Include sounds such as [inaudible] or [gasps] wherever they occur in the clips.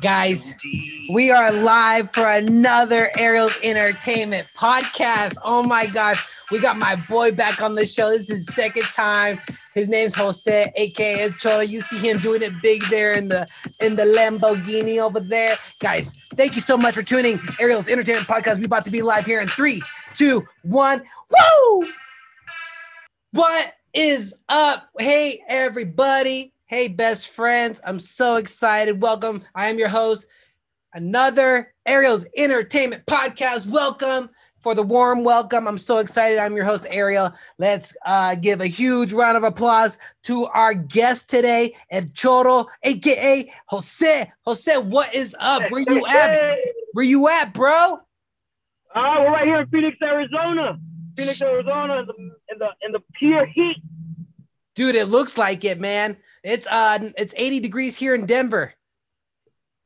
Guys, we are live for another Ariel's Entertainment podcast. Oh my gosh, we got my boy back on the show. This is his second time. His name's Jose, aka Cholo. You see him doing it big there in the in the Lamborghini over there. Guys, thank you so much for tuning Ariel's Entertainment Podcast. We about to be live here in three, two, one. Woo! What is up? Hey, everybody. Hey, best friends. I'm so excited. Welcome. I am your host. Another Ariel's Entertainment Podcast. Welcome for the warm welcome. I'm so excited. I'm your host, Ariel. Let's uh, give a huge round of applause to our guest today, El Choro, aka Jose. Jose, what is up? Where you at? Where you at, bro? Uh, we're right here in Phoenix, Arizona. Phoenix, Arizona, in the in the in the pure heat. Dude, it looks like it, man. It's uh it's 80 degrees here in Denver.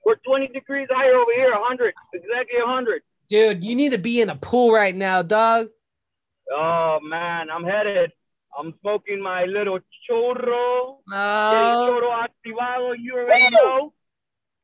We're 20 degrees higher over here, 100, exactly 100. Dude, you need to be in a pool right now, dog. Oh man, I'm headed. I'm smoking my little churro. Oh, Churro activado, you already know.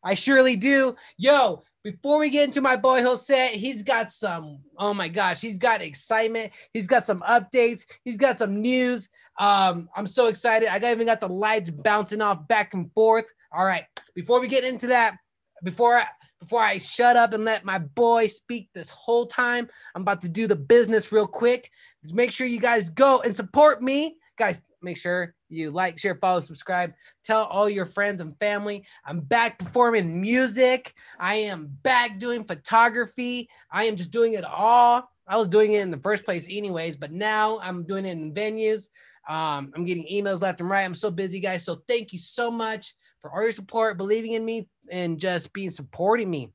I surely do. Yo, before we get into my boy Jose, he's got some, oh my gosh, he's got excitement. He's got some updates. He's got some news. Um, I'm so excited. I got, even got the lights bouncing off back and forth. All right, before we get into that, before I, before I shut up and let my boy speak this whole time, I'm about to do the business real quick. Make sure you guys go and support me. Guys, make sure you like, share, follow, subscribe. Tell all your friends and family. I'm back performing music. I am back doing photography. I am just doing it all. I was doing it in the first place, anyways, but now I'm doing it in venues. Um, I'm getting emails left and right. I'm so busy, guys. So thank you so much for all your support, believing in me, and just being supporting me.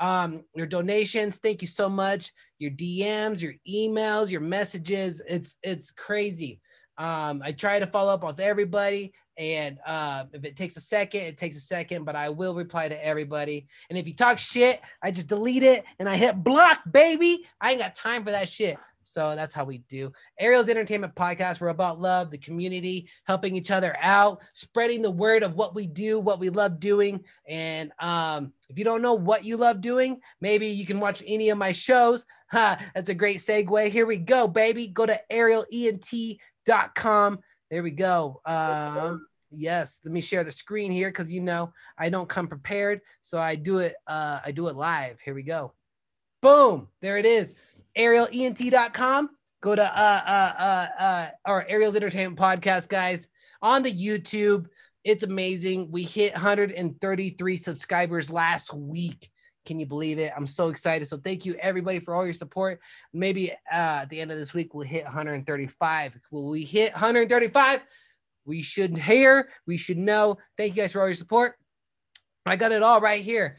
Um, your donations, thank you so much. Your DMs, your emails, your messages, it's it's crazy. Um, I try to follow up with everybody, and uh, if it takes a second, it takes a second, but I will reply to everybody. And if you talk shit, I just delete it and I hit block, baby. I ain't got time for that shit. So that's how we do. Ariel's Entertainment Podcast. We're about love, the community, helping each other out, spreading the word of what we do, what we love doing. And um, if you don't know what you love doing, maybe you can watch any of my shows. Ha, [laughs] that's a great segue. Here we go, baby. Go to arielent.com. There we go. Um, yes, let me share the screen here because you know I don't come prepared, so I do it. Uh, I do it live. Here we go. Boom. There it is arielent.com. Go to uh uh uh uh our Ariel's Entertainment Podcast, guys, on the YouTube. It's amazing. We hit 133 subscribers last week. Can you believe it? I'm so excited. So thank you everybody for all your support. Maybe uh, at the end of this week we'll hit 135. Will we hit 135? We should hear. We should know. Thank you guys for all your support. I got it all right here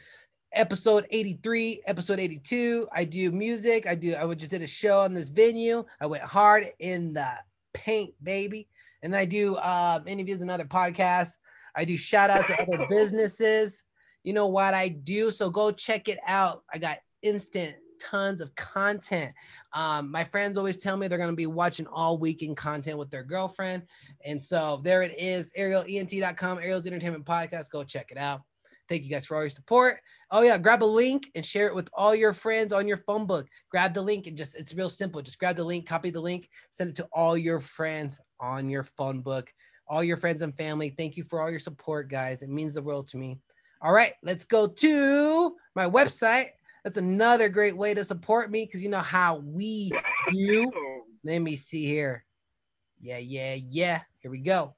episode 83 episode 82 i do music i do i just did a show on this venue i went hard in the paint baby and i do uh, interviews and other podcasts i do shout out to other [laughs] businesses you know what i do so go check it out i got instant tons of content um, my friends always tell me they're going to be watching all weekend content with their girlfriend and so there it is arielent.com ariel's entertainment podcast go check it out Thank you guys for all your support. Oh yeah, grab a link and share it with all your friends on your phone book. Grab the link and just it's real simple. Just grab the link, copy the link, send it to all your friends on your phone book, all your friends and family. Thank you for all your support, guys. It means the world to me. All right, let's go to my website. That's another great way to support me because you know how we do. [laughs] Let me see here. Yeah, yeah, yeah. Here we go.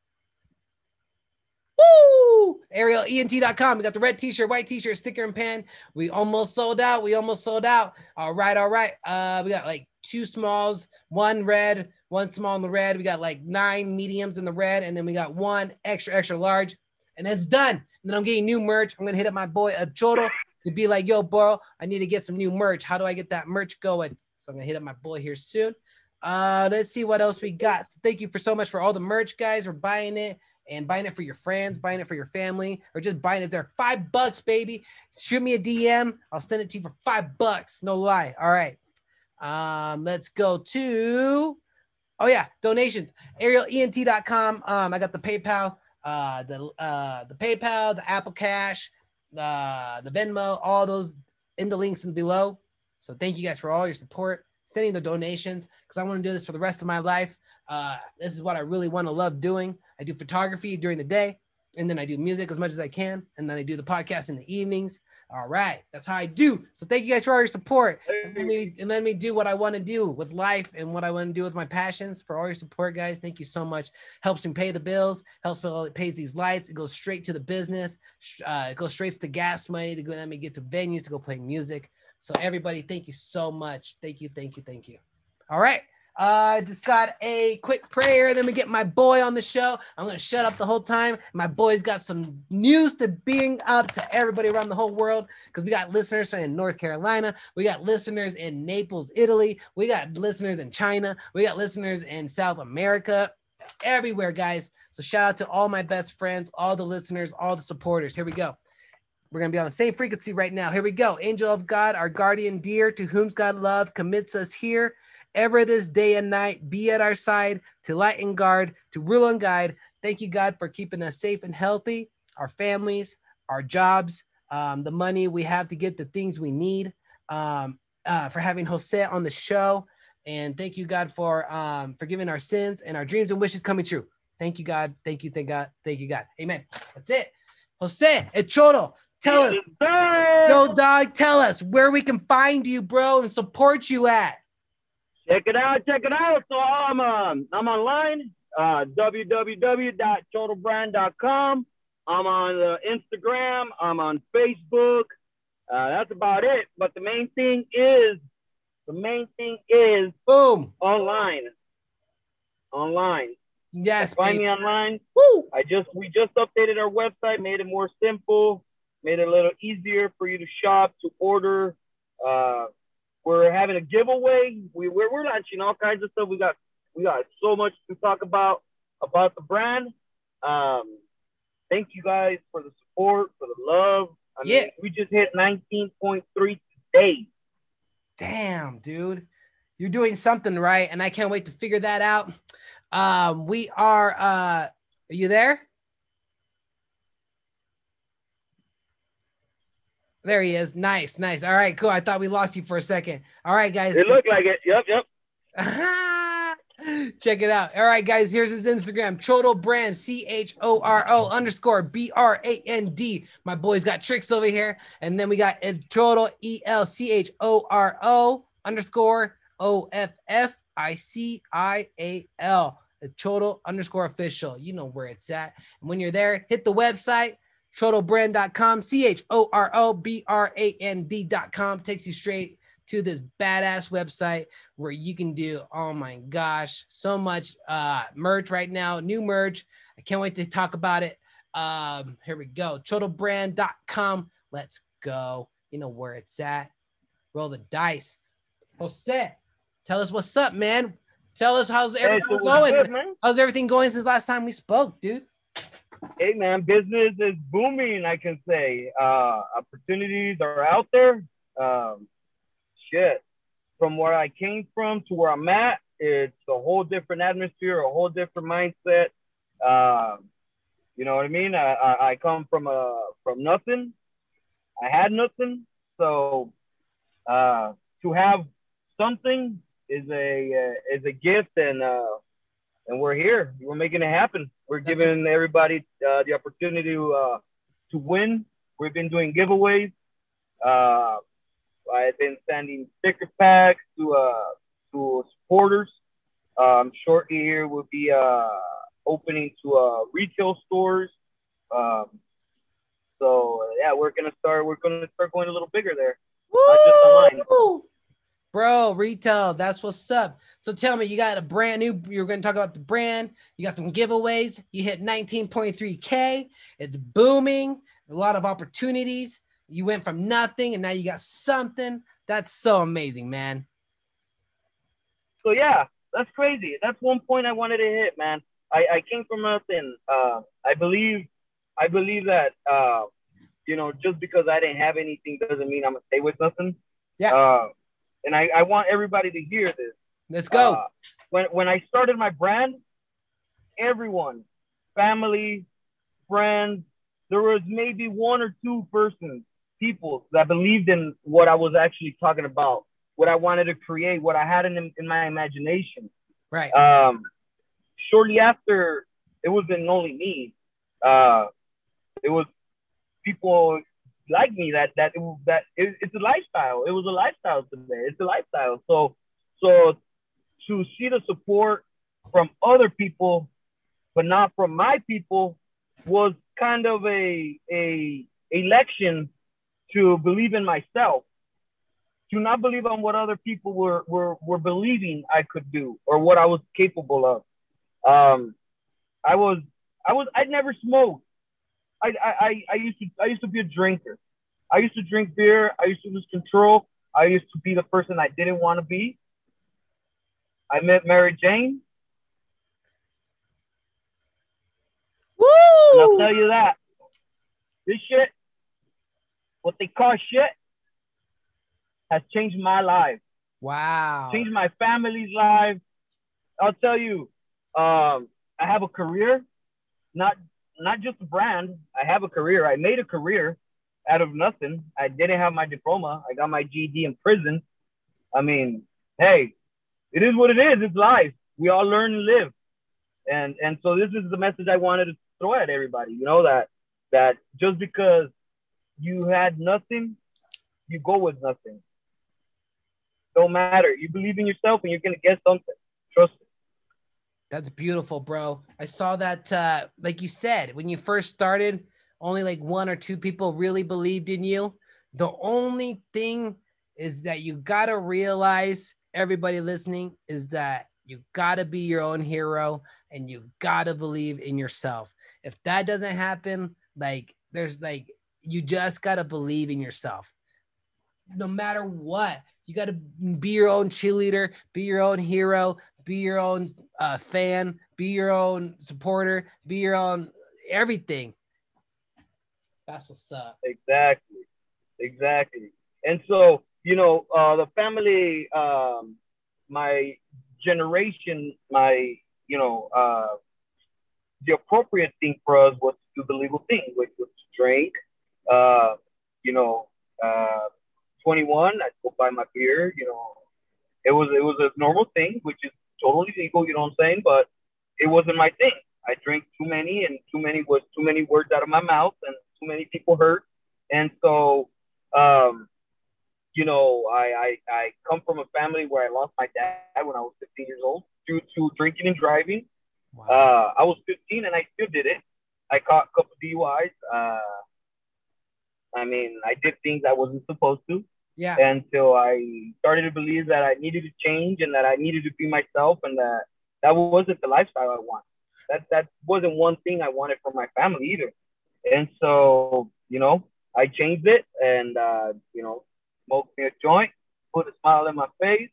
Woo! ArielENT.com. We got the red t-shirt, white t-shirt, sticker and pen. We almost sold out. We almost sold out. All right, all right. Uh, we got like two smalls, one red, one small in the red. We got like nine mediums in the red, and then we got one extra, extra large, and then it's done. Then I'm getting new merch. I'm gonna hit up my boy a Choro to be like, yo, bro, I need to get some new merch. How do I get that merch going? So I'm gonna hit up my boy here soon. Uh, let's see what else we got. So thank you for so much for all the merch, guys. We're buying it and buying it for your friends, buying it for your family, or just buying it there. Five bucks, baby. Shoot me a DM. I'll send it to you for five bucks. No lie. All right. Um, let's go to oh yeah, donations. ArielENT.com. Um, I got the PayPal, uh, the uh the PayPal, the Apple Cash, the the Venmo, all those in the links in below. So thank you guys for all your support, sending the donations, because I want to do this for the rest of my life. Uh, this is what I really want to love doing. I do photography during the day, and then I do music as much as I can, and then I do the podcast in the evenings. All right, that's how I do. So thank you guys for all your support, and let me and let me do what I want to do with life and what I want to do with my passions. For all your support, guys, thank you so much. Helps me pay the bills. Helps me pays these lights. It goes straight to the business. Uh, it goes straight to gas money to go let me get to venues to go play music. So everybody, thank you so much. Thank you, thank you, thank you. All right. I uh, just got a quick prayer. Then we get my boy on the show. I'm gonna shut up the whole time. My boy's got some news to bring up to everybody around the whole world because we got listeners in North Carolina, we got listeners in Naples, Italy, we got listeners in China, we got listeners in South America, everywhere, guys. So shout out to all my best friends, all the listeners, all the supporters. Here we go. We're going to be on the same frequency right now. Here we go. Angel of God, our guardian dear, to whom God love commits us here ever this day and night. Be at our side to light and guard, to rule and guide. Thank you, God, for keeping us safe and healthy, our families, our jobs, um, the money we have to get the things we need, um, uh, for having Jose on the show. And thank you, God, for um, forgiving our sins and our dreams and wishes coming true. Thank you, God. Thank you, thank God. Thank you, God. Amen. That's it. Jose El Choro, tell us, no dog, tell us where we can find you, bro, and support you at. Check it out, check it out. So I'm um, I'm online, uh, www.totalbrand.com. I'm on uh, Instagram. I'm on Facebook. Uh, that's about it. But the main thing is, the main thing is, boom, online. Online. Yes, find baby. me online. Woo! I just we just updated our website, made it more simple, made it a little easier for you to shop, to order. Uh, we're having a giveaway. We, we're, we're launching all kinds of stuff. We got we got so much to talk about about the brand. Um, thank you guys for the support, for the love. I yeah. Mean, we just hit 19.3 today. Damn, dude. You're doing something right, and I can't wait to figure that out. Um, we are uh are you there? There he is. Nice, nice. All right, cool. I thought we lost you for a second. All right, guys. It looked like it. Yep, yep. [laughs] Check it out. All right, guys. Here's his Instagram: Choro Brand, C H O R O underscore B R A N D. My boy's got tricks over here, and then we got Choro E L C H O R O underscore O F F I C I A L. Choro underscore official. You know where it's at. And when you're there, hit the website chorobrand.com, C H O R O B R A N D.com takes you straight to this badass website where you can do, oh my gosh, so much uh, merch right now, new merch. I can't wait to talk about it. Um, here we go, chorobrand.com. Let's go. You know where it's at. Roll the dice. Jose, tell us what's up, man. Tell us how's everything hey, so going. Good, how's everything going since last time we spoke, dude? Hey man, business is booming. I can say uh, opportunities are out there. Um, shit, from where I came from to where I'm at, it's a whole different atmosphere, a whole different mindset. Uh, you know what I mean? I, I, I come from a uh, from nothing. I had nothing, so uh, to have something is a uh, is a gift, and uh, and we're here. We're making it happen. We're That's giving everybody uh, the opportunity to uh, to win. We've been doing giveaways. Uh, I've been sending sticker packs to uh, to supporters. Um, shortly here we'll be uh, opening to uh, retail stores. Um, so yeah, we're gonna start. We're gonna start going a little bigger there. Woo! Bro, retail, that's what's up. So tell me, you got a brand new, you're going to talk about the brand. You got some giveaways. You hit 19.3K. It's booming, a lot of opportunities. You went from nothing and now you got something. That's so amazing, man. So, yeah, that's crazy. That's one point I wanted to hit, man. I, I came from nothing. Uh, I believe, I believe that, uh, you know, just because I didn't have anything doesn't mean I'm going to stay with nothing. Yeah. Uh, and I, I want everybody to hear this. Let's go. Uh, when when I started my brand, everyone, family, friends, there was maybe one or two persons, people that believed in what I was actually talking about, what I wanted to create, what I had in in my imagination. Right. Um, shortly after, it wasn't only me. Uh, it was people like me that that it, that it, it's a lifestyle. It was a lifestyle today. It's a lifestyle. So so to see the support from other people, but not from my people, was kind of a a election to believe in myself, to not believe on what other people were were were believing I could do or what I was capable of. Um, I was I was I'd never smoked. I, I, I used to I used to be a drinker. I used to drink beer. I used to lose control. I used to be the person I didn't want to be. I met Mary Jane. Woo! And I'll tell you that. This shit, what they call shit, has changed my life. Wow. Changed my family's life. I'll tell you, um, I have a career, not not just a brand. I have a career. I made a career out of nothing. I didn't have my diploma. I got my GED in prison. I mean, hey, it is what it is. It's life. We all learn and live. And and so this is the message I wanted to throw at everybody. You know that that just because you had nothing, you go with nothing. Don't matter. You believe in yourself and you're gonna get something. Trust me. That's beautiful, bro. I saw that uh like you said, when you first started, only like one or two people really believed in you. The only thing is that you got to realize, everybody listening, is that you got to be your own hero and you got to believe in yourself. If that doesn't happen, like there's like, you just got to believe in yourself. No matter what, you got to be your own cheerleader, be your own hero, be your own uh, fan, be your own supporter, be your own everything. That's what's up. Exactly. Exactly. And so, you know, uh, the family, um, my generation, my, you know, uh, the appropriate thing for us was to do the legal thing, which was to drink. Uh, you know, uh, 21, I go buy my beer. You know, it was it was a normal thing, which is totally legal. You know what I'm saying? But it wasn't my thing. I drank too many, and too many was too many words out of my mouth, and too many people hurt. And so, um, you know, I, I I come from a family where I lost my dad when I was 15 years old due to drinking and driving. Wow. Uh, I was 15 and I still did it. I caught a couple DUIs. Uh, I mean, I did things I wasn't supposed to yeah. until I started to believe that I needed to change and that I needed to be myself and that that wasn't the lifestyle I want. That that wasn't one thing I wanted for my family either. And so, you know, I changed it and uh, you know, smoked me a joint, put a smile in my face,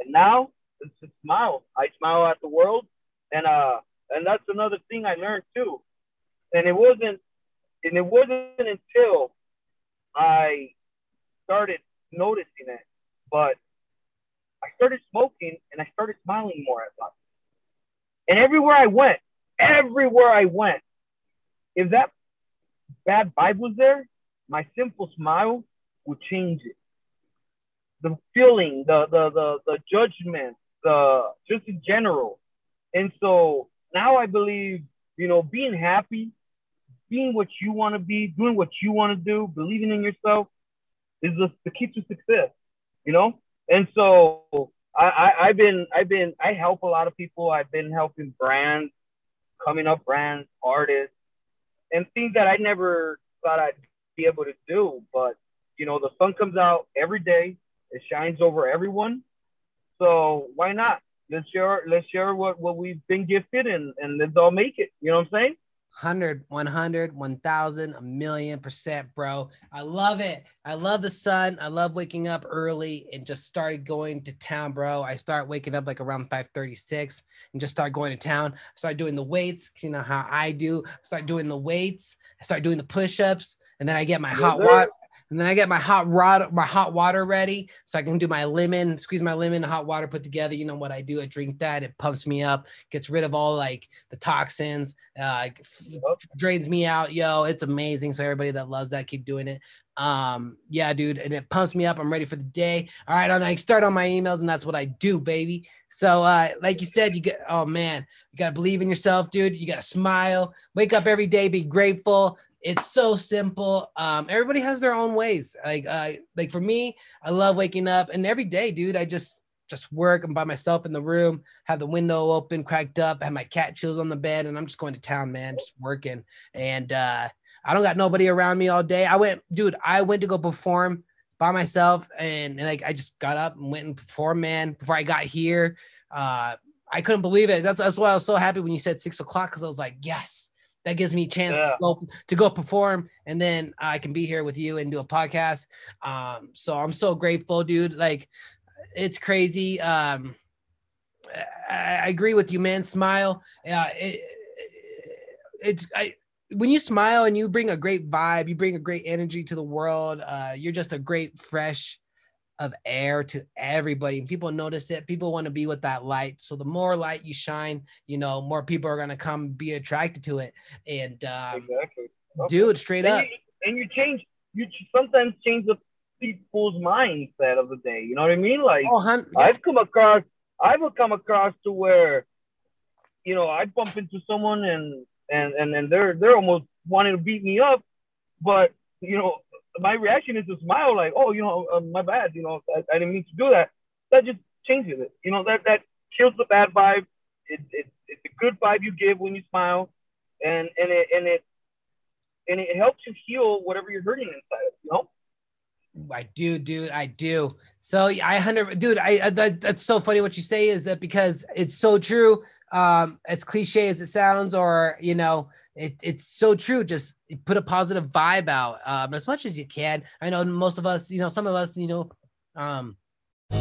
and now it's a smile. I smile at the world, and uh, and that's another thing I learned too. And it wasn't, and it wasn't until I started noticing it, but I started smoking and I started smiling more at. And everywhere I went, everywhere I went, if that bad vibe was there, my simple smile would change it. The feeling, the the the, the judgment, the just in general. And so now I believe, you know, being happy, being what you want to be, doing what you want to do, believing in yourself is the, key to success, you know? And so I, I, I've been, I've been, I help a lot of people. I've been helping brands, coming up brands, artists, and things that I never thought I'd be able to do. But, you know, the sun comes out every day. It shines over everyone. So why not? Let's share let's share what, what we've been gifted and, and let's all make it. You know what I'm saying? 100 100 1000 a million percent bro. I love it. I love the sun. I love waking up early and just started going to town bro. I start waking up like around 536 and just start going to town. I start doing the weights you know how i do. I start doing the weights. I start doing the push-ups and then i get my hot water and then I get my hot rod, my hot water ready, so I can do my lemon, squeeze my lemon, hot water put together. You know what I do? I drink that. It pumps me up, gets rid of all like the toxins, uh, drains me out. Yo, it's amazing. So everybody that loves that, keep doing it. Um, yeah, dude, and it pumps me up. I'm ready for the day. All right, I start on my emails, and that's what I do, baby. So, uh, like you said, you get oh man, you gotta believe in yourself, dude. You gotta smile, wake up every day, be grateful. It's so simple. Um, everybody has their own ways. Like, uh, like for me, I love waking up and every day, dude, I just just work. I'm by myself in the room, have the window open, cracked up, have my cat chills on the bed, and I'm just going to town, man, just working. And uh, I don't got nobody around me all day. I went, dude, I went to go perform by myself, and, and like I just got up and went and performed, man. Before I got here, uh, I couldn't believe it. That's that's why I was so happy when you said six o'clock because I was like, yes, that gives me a chance yeah. to go to go perform and then i can be here with you and do a podcast. Um so i'm so grateful dude. Like it's crazy. Um i, I agree with you man. Smile. Uh it, it's i when you smile and you bring a great vibe you bring a great energy to the world uh you're just a great fresh of air to everybody and people notice it people want to be with that light so the more light you shine you know more people are going to come be attracted to it and um, exactly okay. dude straight and up you, and you change you sometimes change the people's mindset of the day you know what i mean like oh, hun- yeah. i've come across i've come across to where you know i bump into someone and and and, and they're they're almost wanting to beat me up but you know my reaction is to smile, like, oh, you know, uh, my bad, you know, I, I, didn't mean to do that. That just changes it. You know, that that kills the bad vibe. It, it, it's a good vibe you give when you smile, and and it and it and it helps you heal whatever you're hurting inside. You know. I do, dude. I do. So I hundred, dude. I that, that's so funny. What you say is that because it's so true. Um, as cliche as it sounds, or you know, it, it's so true. Just put a positive vibe out um, as much as you can. I know most of us, you know, some of us, you know, um,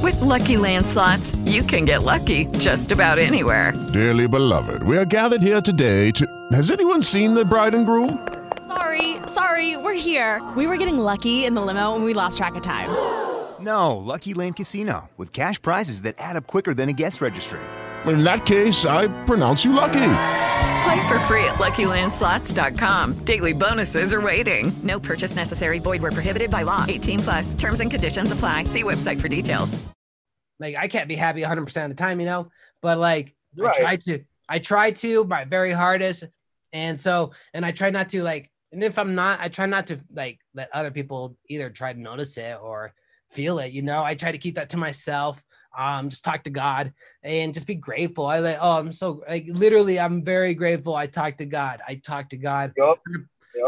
with Lucky Land slots, you can get lucky just about anywhere. Dearly beloved, we are gathered here today to. Has anyone seen the bride and groom? Sorry, sorry, we're here. We were getting lucky in the limo and we lost track of time. [gasps] No, Lucky Land Casino with cash prizes that add up quicker than a guest registry. In that case, I pronounce you lucky. Play for free at LuckyLandSlots.com. Daily bonuses are waiting. No purchase necessary. Void were prohibited by law. 18 plus. Terms and conditions apply. See website for details. Like I can't be happy 100 percent of the time, you know. But like right. I try to. I try to my very hardest, and so and I try not to like. And if I'm not, I try not to like let other people either try to notice it or feel it. You know, I try to keep that to myself um just talk to god and just be grateful. I like oh i'm so like literally i'm very grateful i talk to god. I talk to god yep.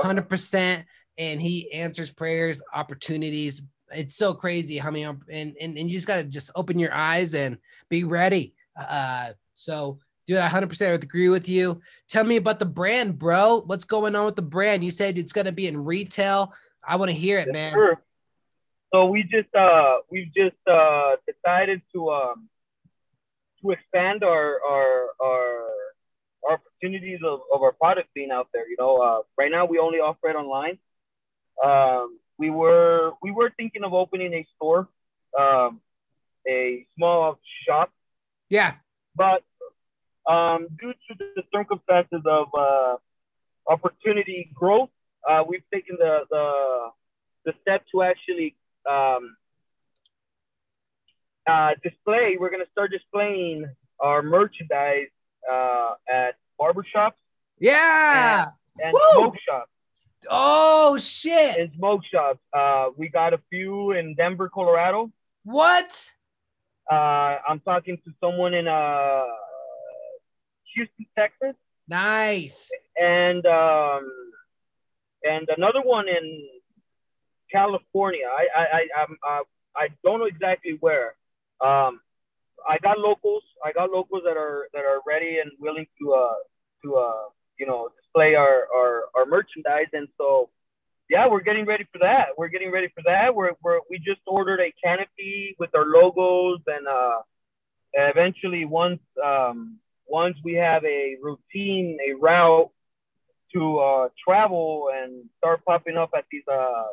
100% and he answers prayers opportunities. It's so crazy how many and, and, and you just got to just open your eyes and be ready. Uh so dude i 100% agree with you. Tell me about the brand bro. What's going on with the brand? You said it's going to be in retail. I want to hear it yes, man. sir. So we just uh, we've just uh, decided to um, to expand our our our, our opportunities of, of our product being out there. You know, uh, right now we only offer it online. Um, we were we were thinking of opening a store, um, a small shop. Yeah. But um, due to the circumstances of uh, opportunity growth, uh, we've taken the, the the step to actually um, uh, display. We're gonna start displaying our merchandise uh, at barbershops. Yeah. And, and smoke shops. Oh shit! And smoke shops. Uh, we got a few in Denver, Colorado. What? Uh, I'm talking to someone in uh, Houston, Texas. Nice. And um, and another one in California. I I, I I'm uh, I don't know exactly where. Um, I got locals. I got locals that are that are ready and willing to uh to uh you know display our our, our merchandise, and so yeah, we're getting ready for that. We're getting ready for that. We're, we're we just ordered a canopy with our logos, and uh, eventually once um, once we have a routine, a route to uh, travel and start popping up at these uh,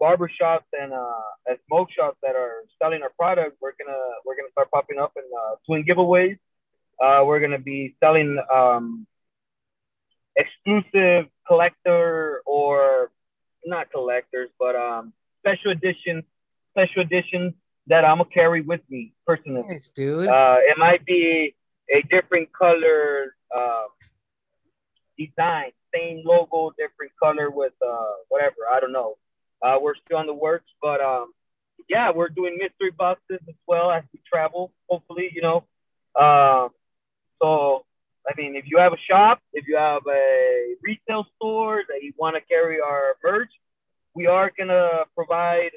barbershops and uh, at smoke shops that are selling our product, we're gonna we're gonna start popping up in uh, twin giveaways. Uh, we're gonna be selling um, exclusive collector or not collectors, but um, special editions, special editions that I'm gonna carry with me personally. Nice, dude. Uh, it might be a different color uh, design, same logo, different color with uh, whatever. I don't know. Uh, we're still on the works, but um, yeah, we're doing mystery boxes as well as we travel. Hopefully, you know. Uh, so I mean, if you have a shop, if you have a retail store that you want to carry our merch, we are gonna provide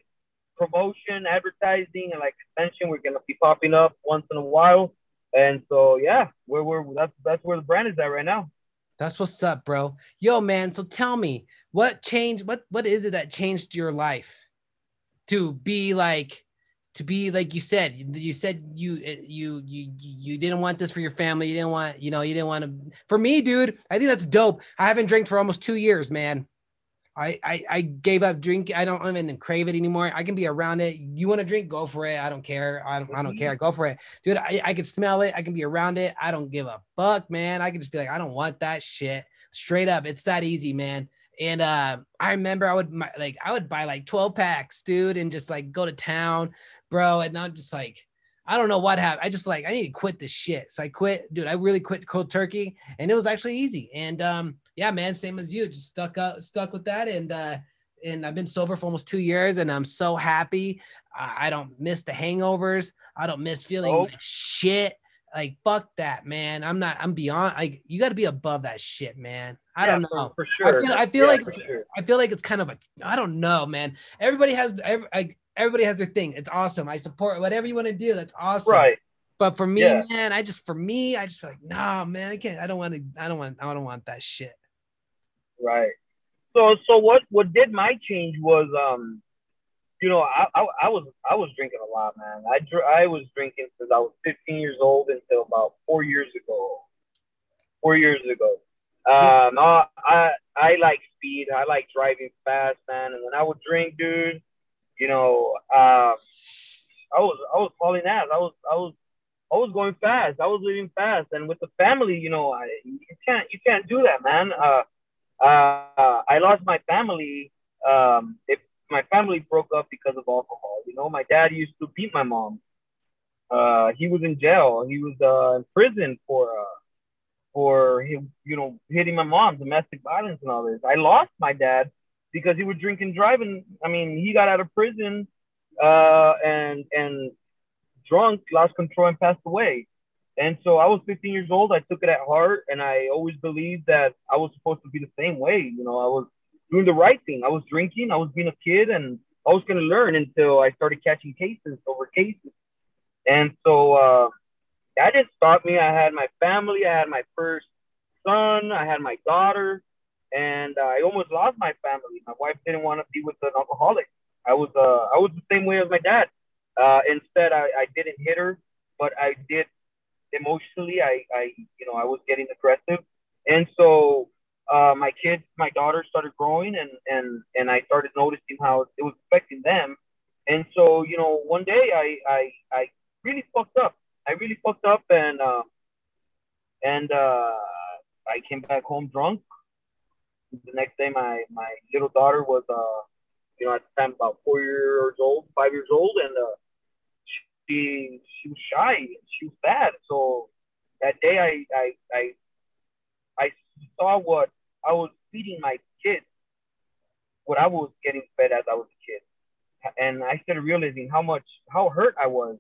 promotion, advertising, and like extension. We're gonna be popping up once in a while, and so yeah, we're, we're that's that's where the brand is at right now. That's what's up, bro. Yo, man. So tell me, what changed? What what is it that changed your life to be like? to be like you said you said you eh, you you you didn't want this for your family you didn't want you know you didn't want to for me dude i think that's dope i haven't drank for almost two years man I, I I gave up drinking. I don't even crave it anymore. I can be around it. You want to drink? Go for it. I don't care. I don't, I don't mm-hmm. care. Go for it, dude. I, I can smell it. I can be around it. I don't give a fuck, man. I can just be like, I don't want that shit. Straight up, it's that easy, man. And uh, I remember I would like I would buy like 12 packs, dude, and just like go to town, bro. And I'm just like, I don't know what happened. I just like I need to quit this shit. So I quit, dude. I really quit cold turkey, and it was actually easy. And um, yeah, man, same as you. Just stuck up, stuck with that, and uh, and I've been sober for almost two years, and I'm so happy. I don't miss the hangovers. I don't miss feeling oh. like shit. Like fuck that, man. I'm not. I'm beyond. Like you got to be above that shit, man. I yeah, don't know. For, for sure. I feel, I feel yeah, like sure. I feel like it's kind of a. I don't know, man. Everybody has. Every, I, everybody has their thing. It's awesome. I support whatever you want to do. That's awesome. Right. But for me, yeah. man, I just for me, I just feel like, nah, man, I can't. I don't want to. I don't want. I don't want that shit. Right. So so what what did my change was um, you know, I I, I was I was drinking a lot, man. I dr- I was drinking since I was 15 years old until about four years ago. Four years ago. Um, I, I I like speed. I like driving fast, man. And when I would drink, dude, you know, uh, I was I was falling ass. I was I was I was going fast. I was living fast, and with the family, you know, I, you can't you can't do that, man. Uh, uh, I lost my family. Um, my family broke up because of alcohol, you know, my dad used to beat my mom. Uh, he was in jail. He was uh, in prison for uh, for him, you know, hitting my mom, domestic violence, and all this. I lost my dad because he was drinking, driving. I mean, he got out of prison uh, and and drunk, lost control, and passed away. And so I was 15 years old. I took it at heart, and I always believed that I was supposed to be the same way. You know, I was doing the right thing. I was drinking. I was being a kid, and I was going to learn until I started catching cases over cases. And so uh, that didn't stop me. I had my family. I had my first son. I had my daughter and I almost lost my family. My wife didn't want to be with an alcoholic. I was uh, I was the same way as my dad. Uh, instead, I, I didn't hit her, but I did emotionally. I, I you know I was getting aggressive, and so uh, my kids, my daughter started growing, and and and I started noticing how it was affecting them. And so you know one day I I, I really fucked up. I really fucked up, and uh, and uh, I came back home drunk the next day, my my little daughter was uh, you know, at the time about four years old, five years old, and uh, she she was shy, and she was bad. So that day, I I I I saw what I was feeding my kids, what I was getting fed as I was a kid, and I started realizing how much how hurt I was,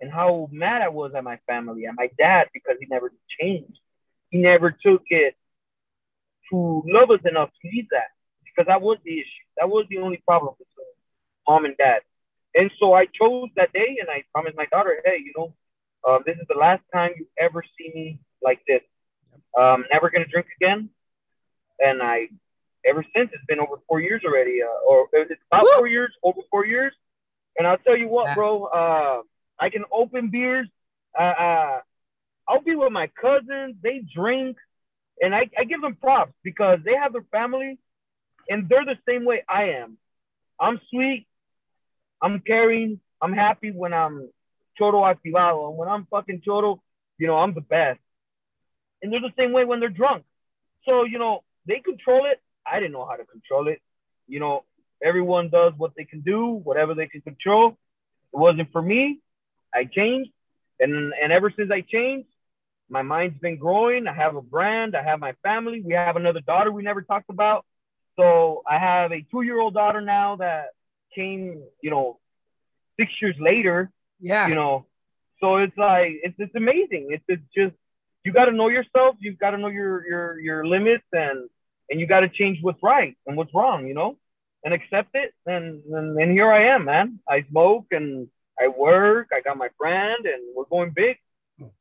and how mad I was at my family and my dad because he never changed. He never took it to love us enough to leave that because that was the issue. That was the only problem between mom and dad. And so I chose that day, and I promised my daughter, hey, you know, um, this is the last time you ever see me like this. Um, never gonna drink again. And I, ever since, it's been over four years already, uh, or it's about Woo! four years, over four years. And I'll tell you what, bro, uh, I can open beers. Uh, uh, I'll be with my cousins. They drink, and I, I give them props because they have their family, and they're the same way I am. I'm sweet. I'm caring. I'm happy when I'm choro activado. And when I'm fucking choro, you know, I'm the best. And they're the same way when they're drunk. So, you know, they control it. I didn't know how to control it. You know, everyone does what they can do, whatever they can control. It wasn't for me. I changed. And and ever since I changed, my mind's been growing. I have a brand, I have my family. We have another daughter we never talked about. So I have a two-year-old daughter now that came, you know, six years later Yeah. you know so it's like it's, it's amazing it's, it's just you got to know yourself you've got to know your your your limits and and you got to change what's right and what's wrong you know? And accept it and, and and here i am man. I smoke and i work i got my brand and we're going big.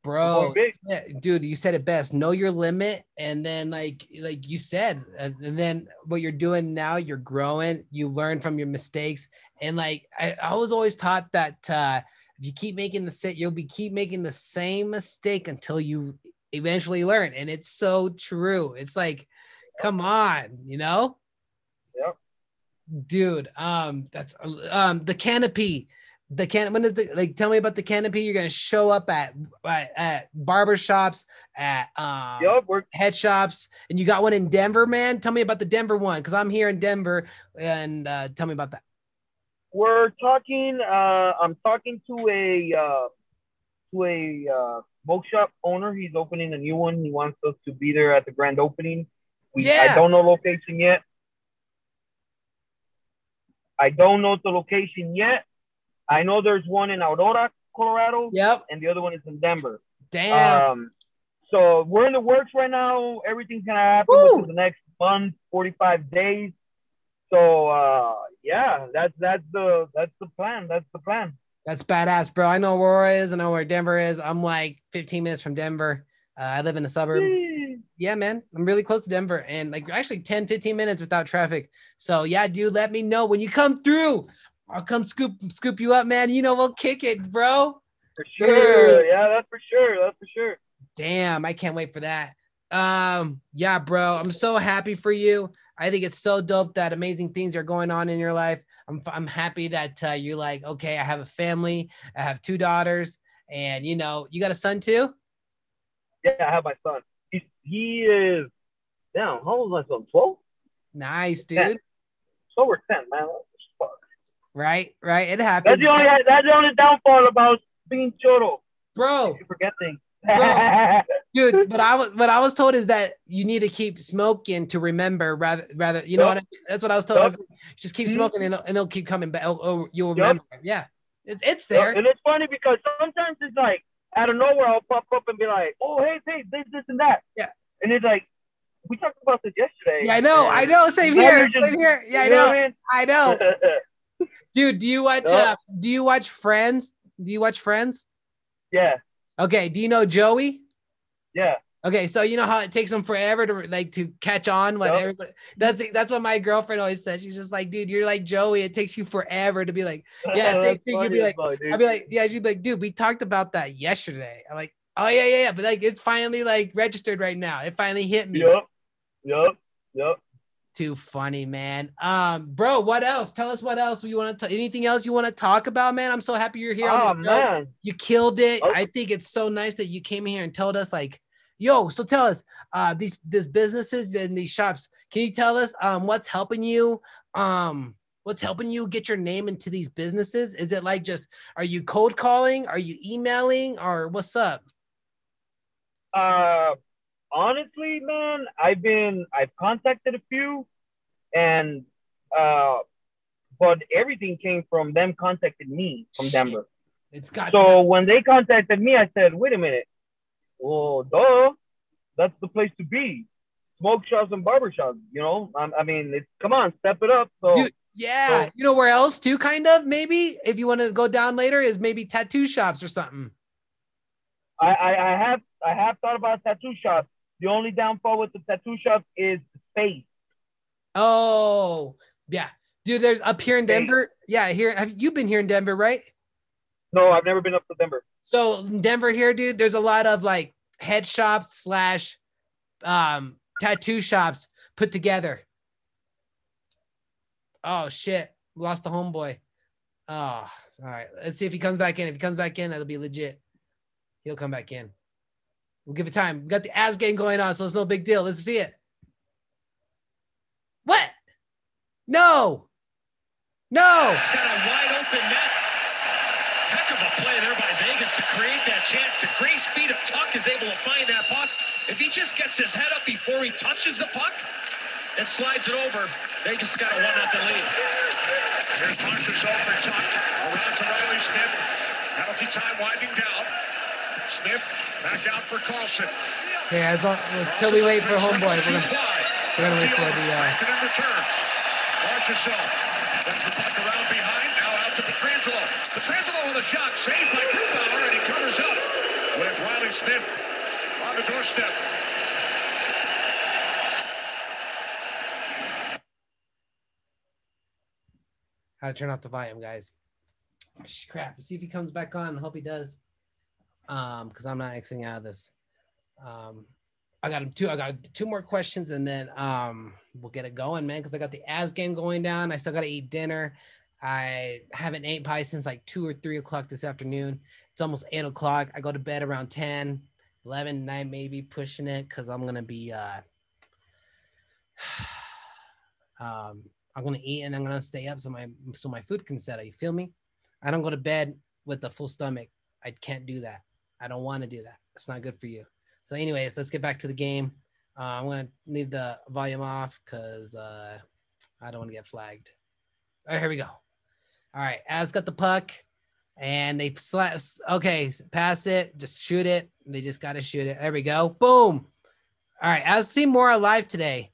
Bro going big. dude you said it best. Know your limit and then like like you said and then what you're doing now you're growing you learn from your mistakes. And like i, I was always taught that uh you keep making the same you'll be keep making the same mistake until you eventually learn and it's so true. It's like come on you know? Yep. dude um that's um the canopy. The can when is the like tell me about the canopy you're gonna show up at at, at barber shops at um yep we're head shops and you got one in denver man? Tell me about the denver one because i'm here in denver and uh tell me about that we're talking uh i'm talking to a uh to a uh smoke shop owner. He's opening a new one. He wants us to be there at the grand opening. We, Yeah. i don't know location yet. I don't know the location yet. I know there's one in aurora colorado yep. and the other one is in denver. Damn. Um so we're in the works right now. Everything's gonna happen Woo! within the next month 45 days so uh yeah that's that's the that's the plan that's the plan. That's badass bro. I know where aurora is. I know where denver is. I'm like 15 minutes from denver. Uh, i live in a suburb. Yeah man. I'm really close to denver and like actually 10 15 minutes without traffic. So yeah dude let me know when you come through. I'll come scoop scoop you up man. You know we'll kick it bro. For sure. Yeah, that's for sure. That's for sure. damn i can't wait for that. Um yeah bro. I'm so happy for you i think it's so dope that amazing things are going on in your life i'm, I'm happy that uh, you're like okay i have a family i have two daughters and you know you got a son too Yeah, I have my son. He he is damn, how old is my son? 12? nice dude Yeah. So we're 10, man. Fuck. right right it happens That's the only that's the only downfall about being choro. bro You forget things. Bro. [laughs] dude but i was what i was told is that you need to keep smoking to remember rather rather you know what I mean? that's what i was told I was like, just keep smoking and it'll, and it'll keep coming back oh, you'll remember yeah it's, it's there And it's funny because sometimes it's like out of nowhere I'll pop up and be like, oh hey, hey, this, this and that. Yeah. And it's like we talked about this yesterday. yeah i know i know same here just- same here yeah i know I mean? i know [laughs] dude do you watch uh do you watch friends do you watch friends yeah, okay do you know joey yeah. Okay, so you know how it takes them forever to like to catch on what Yup. everybody that's that's what my girlfriend always says. She's just like, dude, you're like Joey. It takes you forever to be like, [laughs] Yeah, same thing, you'd be like-. I'd be like, yeah, she'd be like, dude, we talked about that yesterday. I'm like, oh yeah, yeah, yeah. But like it's finally like registered right now. It finally hit me. Yep. Yep. yup. Too funny, man. Um, bro, what else? Tell us what else you want to anything else you want to talk about, man. I'm so happy you're here Oh on the show. man. You killed it. Oh. I think it's so nice that you came here and told us like, yo, so tell us, uh, these these businesses and these shops. Can you tell us um what's helping you? Um, what's helping you get your name into these businesses? Is it like just are you cold calling? Are you emailing or what's up? Uh, honestly, man, I've been I've contacted a few, and uh, but everything came from them contacted me from Denver. It's got So to, when they contacted me, I said, "Wait a minute, well, duh, that's the place to be." Smoke shops and barber shops, you know. I, I mean, it's come on, step it up. So Dude, Yeah, So- you know where else too? Kind of maybe if you want to go down later is maybe tattoo shops or something. I, I, I have I have thought about tattoo shops. The only downfall with the tattoo shop is space. Oh, yeah, dude. There's up here in Denver. Yeah, here. Have you been here in Denver, right? No, I've never been up to Denver. So Denver here, dude, there's a lot of like head shops slash um tattoo shops put together. Oh shit. Lost the homeboy. Oh, all right. Let's see if he comes back in. If he comes back in, that'll be legit. He'll come back in. We'll give it time. We got the ass game going on, so it's no big deal. Let's see it. What? No. No. He's got a wide open net. Heck of a play there by Vegas to create that chance. The great speed of Tuch is able to find that puck. If he just gets his head up before he touches the puck and slides it over, Vegas got a 1 0 lead. Here's Marchessault for Tuch. Around to Reilly Smith. Penalty time winding down. Smith back out for Carlson. Yeah, as long, until we wait for homeboy, we're gonna, we're gonna wait for the uh, Back in returns. Marchessault. Lets the puck around behind. Now out to Pietrangelo. Pietrangelo with a shot. Saved by Grubauer, and he covers up with Reilly Smith on the doorstep. how to turn off the volume, guys. Crap. See if he comes back on. Hope he does. Um, because I'm not exiting out of this. Um, I got two. I got two more questions, and then um, we'll get it going, man. Because I got the Avs game going down. I still got to eat dinner. I haven't ate pie since like two or three o'clock this afternoon. It's almost eight o'clock. I go to bed around 10, 11 night, maybe pushing it because I'm gonna be uh [sighs] um I'm gonna eat and I'm gonna stay up so my so my food can settle. You feel me? I don't go to bed with a full stomach. I can't do that. I don't want to do that. It's not good for you. So, anyways, let's get back to the game. Uh, I'm gonna leave the volume off because uh, I don't want to get flagged. All right, here we go. All right, Avs got the puck, and they slap. Okay, pass it, just shoot it. They just got to shoot it. There we go. Boom. All right, Avs seen more alive today.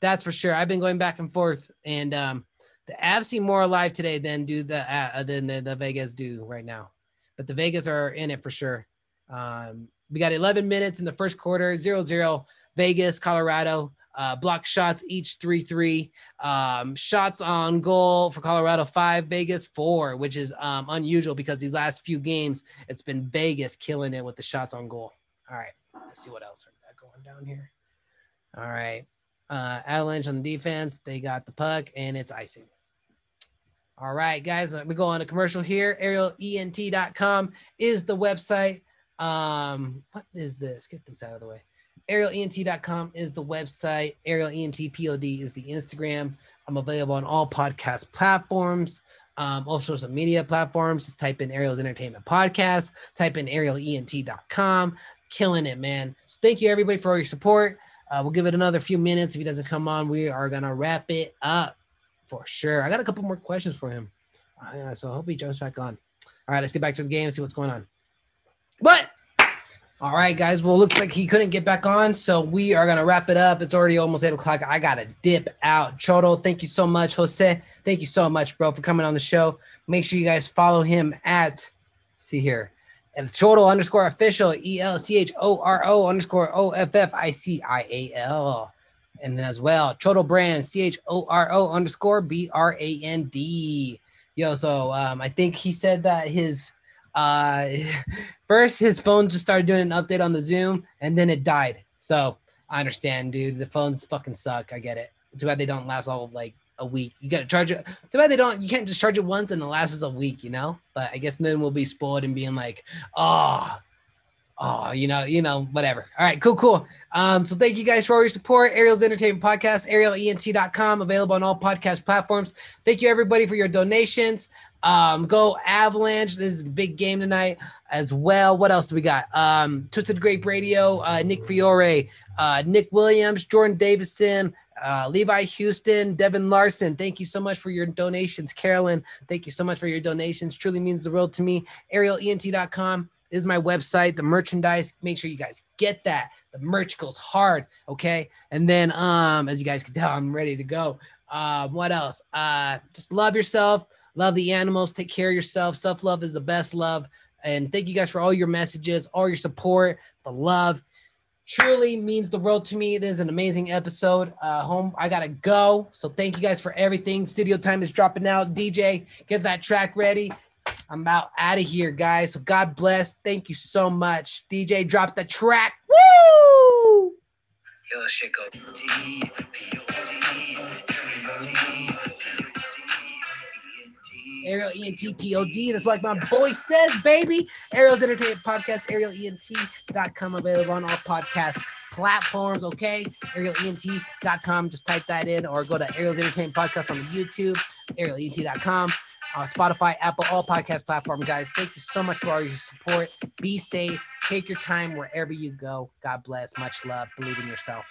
That's for sure. I've been going back and forth, and um, the Avs seem more alive today than do the uh, than the, the Vegas do right now. But the Vegas are in it for sure. Um, we got 11 minutes in the first quarter, 0-0. Vegas, Colorado. Uh, block shots each three three. Um, shots on goal for Colorado five, Vegas four, which is um, unusual because these last few games it's been Vegas killing it with the shots on goal. All right, let's see what else we got going down here. All right, uh, Avalanche on the defense, they got the puck and it's icing. All right, guys, we go on a commercial here. ArielENT.com is the website. Um, what is this? Get this out of the way. ArielENT.com is the website. ArielENTPOD is the Instagram. I'm available on all podcast platforms, um, all social media platforms. Just type in Ariel's Entertainment Podcast, type in ArielENT.com. Killing it, man. So thank you, everybody, for all your support. Uh, we'll give it another few minutes. If he doesn't come on, we are going to wrap it up for sure. I got a couple more questions for him. Uh, so I hope he jumps back on. All right, let's get back to the game and see what's going on. What? All right, guys. Well, looks like he couldn't get back on, so we are gonna wrap it up. It's already almost eight o'clock. I gotta dip out. Choro, thank you so much. Jose, thank you so much, bro, for coming on the show. Make sure you guys follow him at see here at Choro underscore official E L C H O R O underscore O F F I C I A L. And then as well, Choro brand C H O R O underscore B R A N D. Yo, so um, I think he said that his uh [laughs] first his phone just started doing an update on the Zoom and then it died. So I understand, dude. The phones fucking suck. I get it. Too bad they don't last all like a week. You gotta charge it. Too bad they don't. You can't just charge it once and it lasts a week. You know. But I guess then we'll be spoiled and being like, oh, oh, you know, you know, whatever. All right, cool, cool. Um, so thank you guys for all your support. Ariel's Entertainment Podcast, ArielENT.com, available on all podcast platforms. Thank you everybody for your donations. Um, go Avalanche. This is a big game tonight as well. What else do we got? Um, Twisted Grape Radio, uh, Nick Fiore, uh, Nick Williams, Jordan Davison, uh, Levi Houston, Devin Larson. Thank you so much for your donations. Carolyn, thank you so much for your donations. Truly means the world to me. ArielENT.com is my website. The merchandise, make sure you guys get that. The merch goes hard, okay? And then, um, as you guys can tell, I'm ready to go. Um, what else? Uh, just love yourself, love the animals, take care of yourself. Self love is the best love. And thank you guys for all your messages, all your support, the love. Truly means the world to me. It is an amazing episode. Uh, home, I gotta go. So thank you guys for everything. Studio time is dropping out. DJ, get that track ready. I'm about out of here, guys. So God bless. Thank you so much. DJ, drop the track. Woo! Yo, shit go. Ariel ENT POD. That's like my boy says, baby. Ariel's Entertainment Podcast, arielent.com, available on all podcast platforms. Okay. Arielent.com. Just type that in or go to Ariel's Entertainment Podcast on YouTube, arielent.com. Uh, Spotify, Apple, all podcast platforms, guys. Thank you so much for all your support. Be safe. Take your time wherever you go. God bless. Much love. Believe in yourself.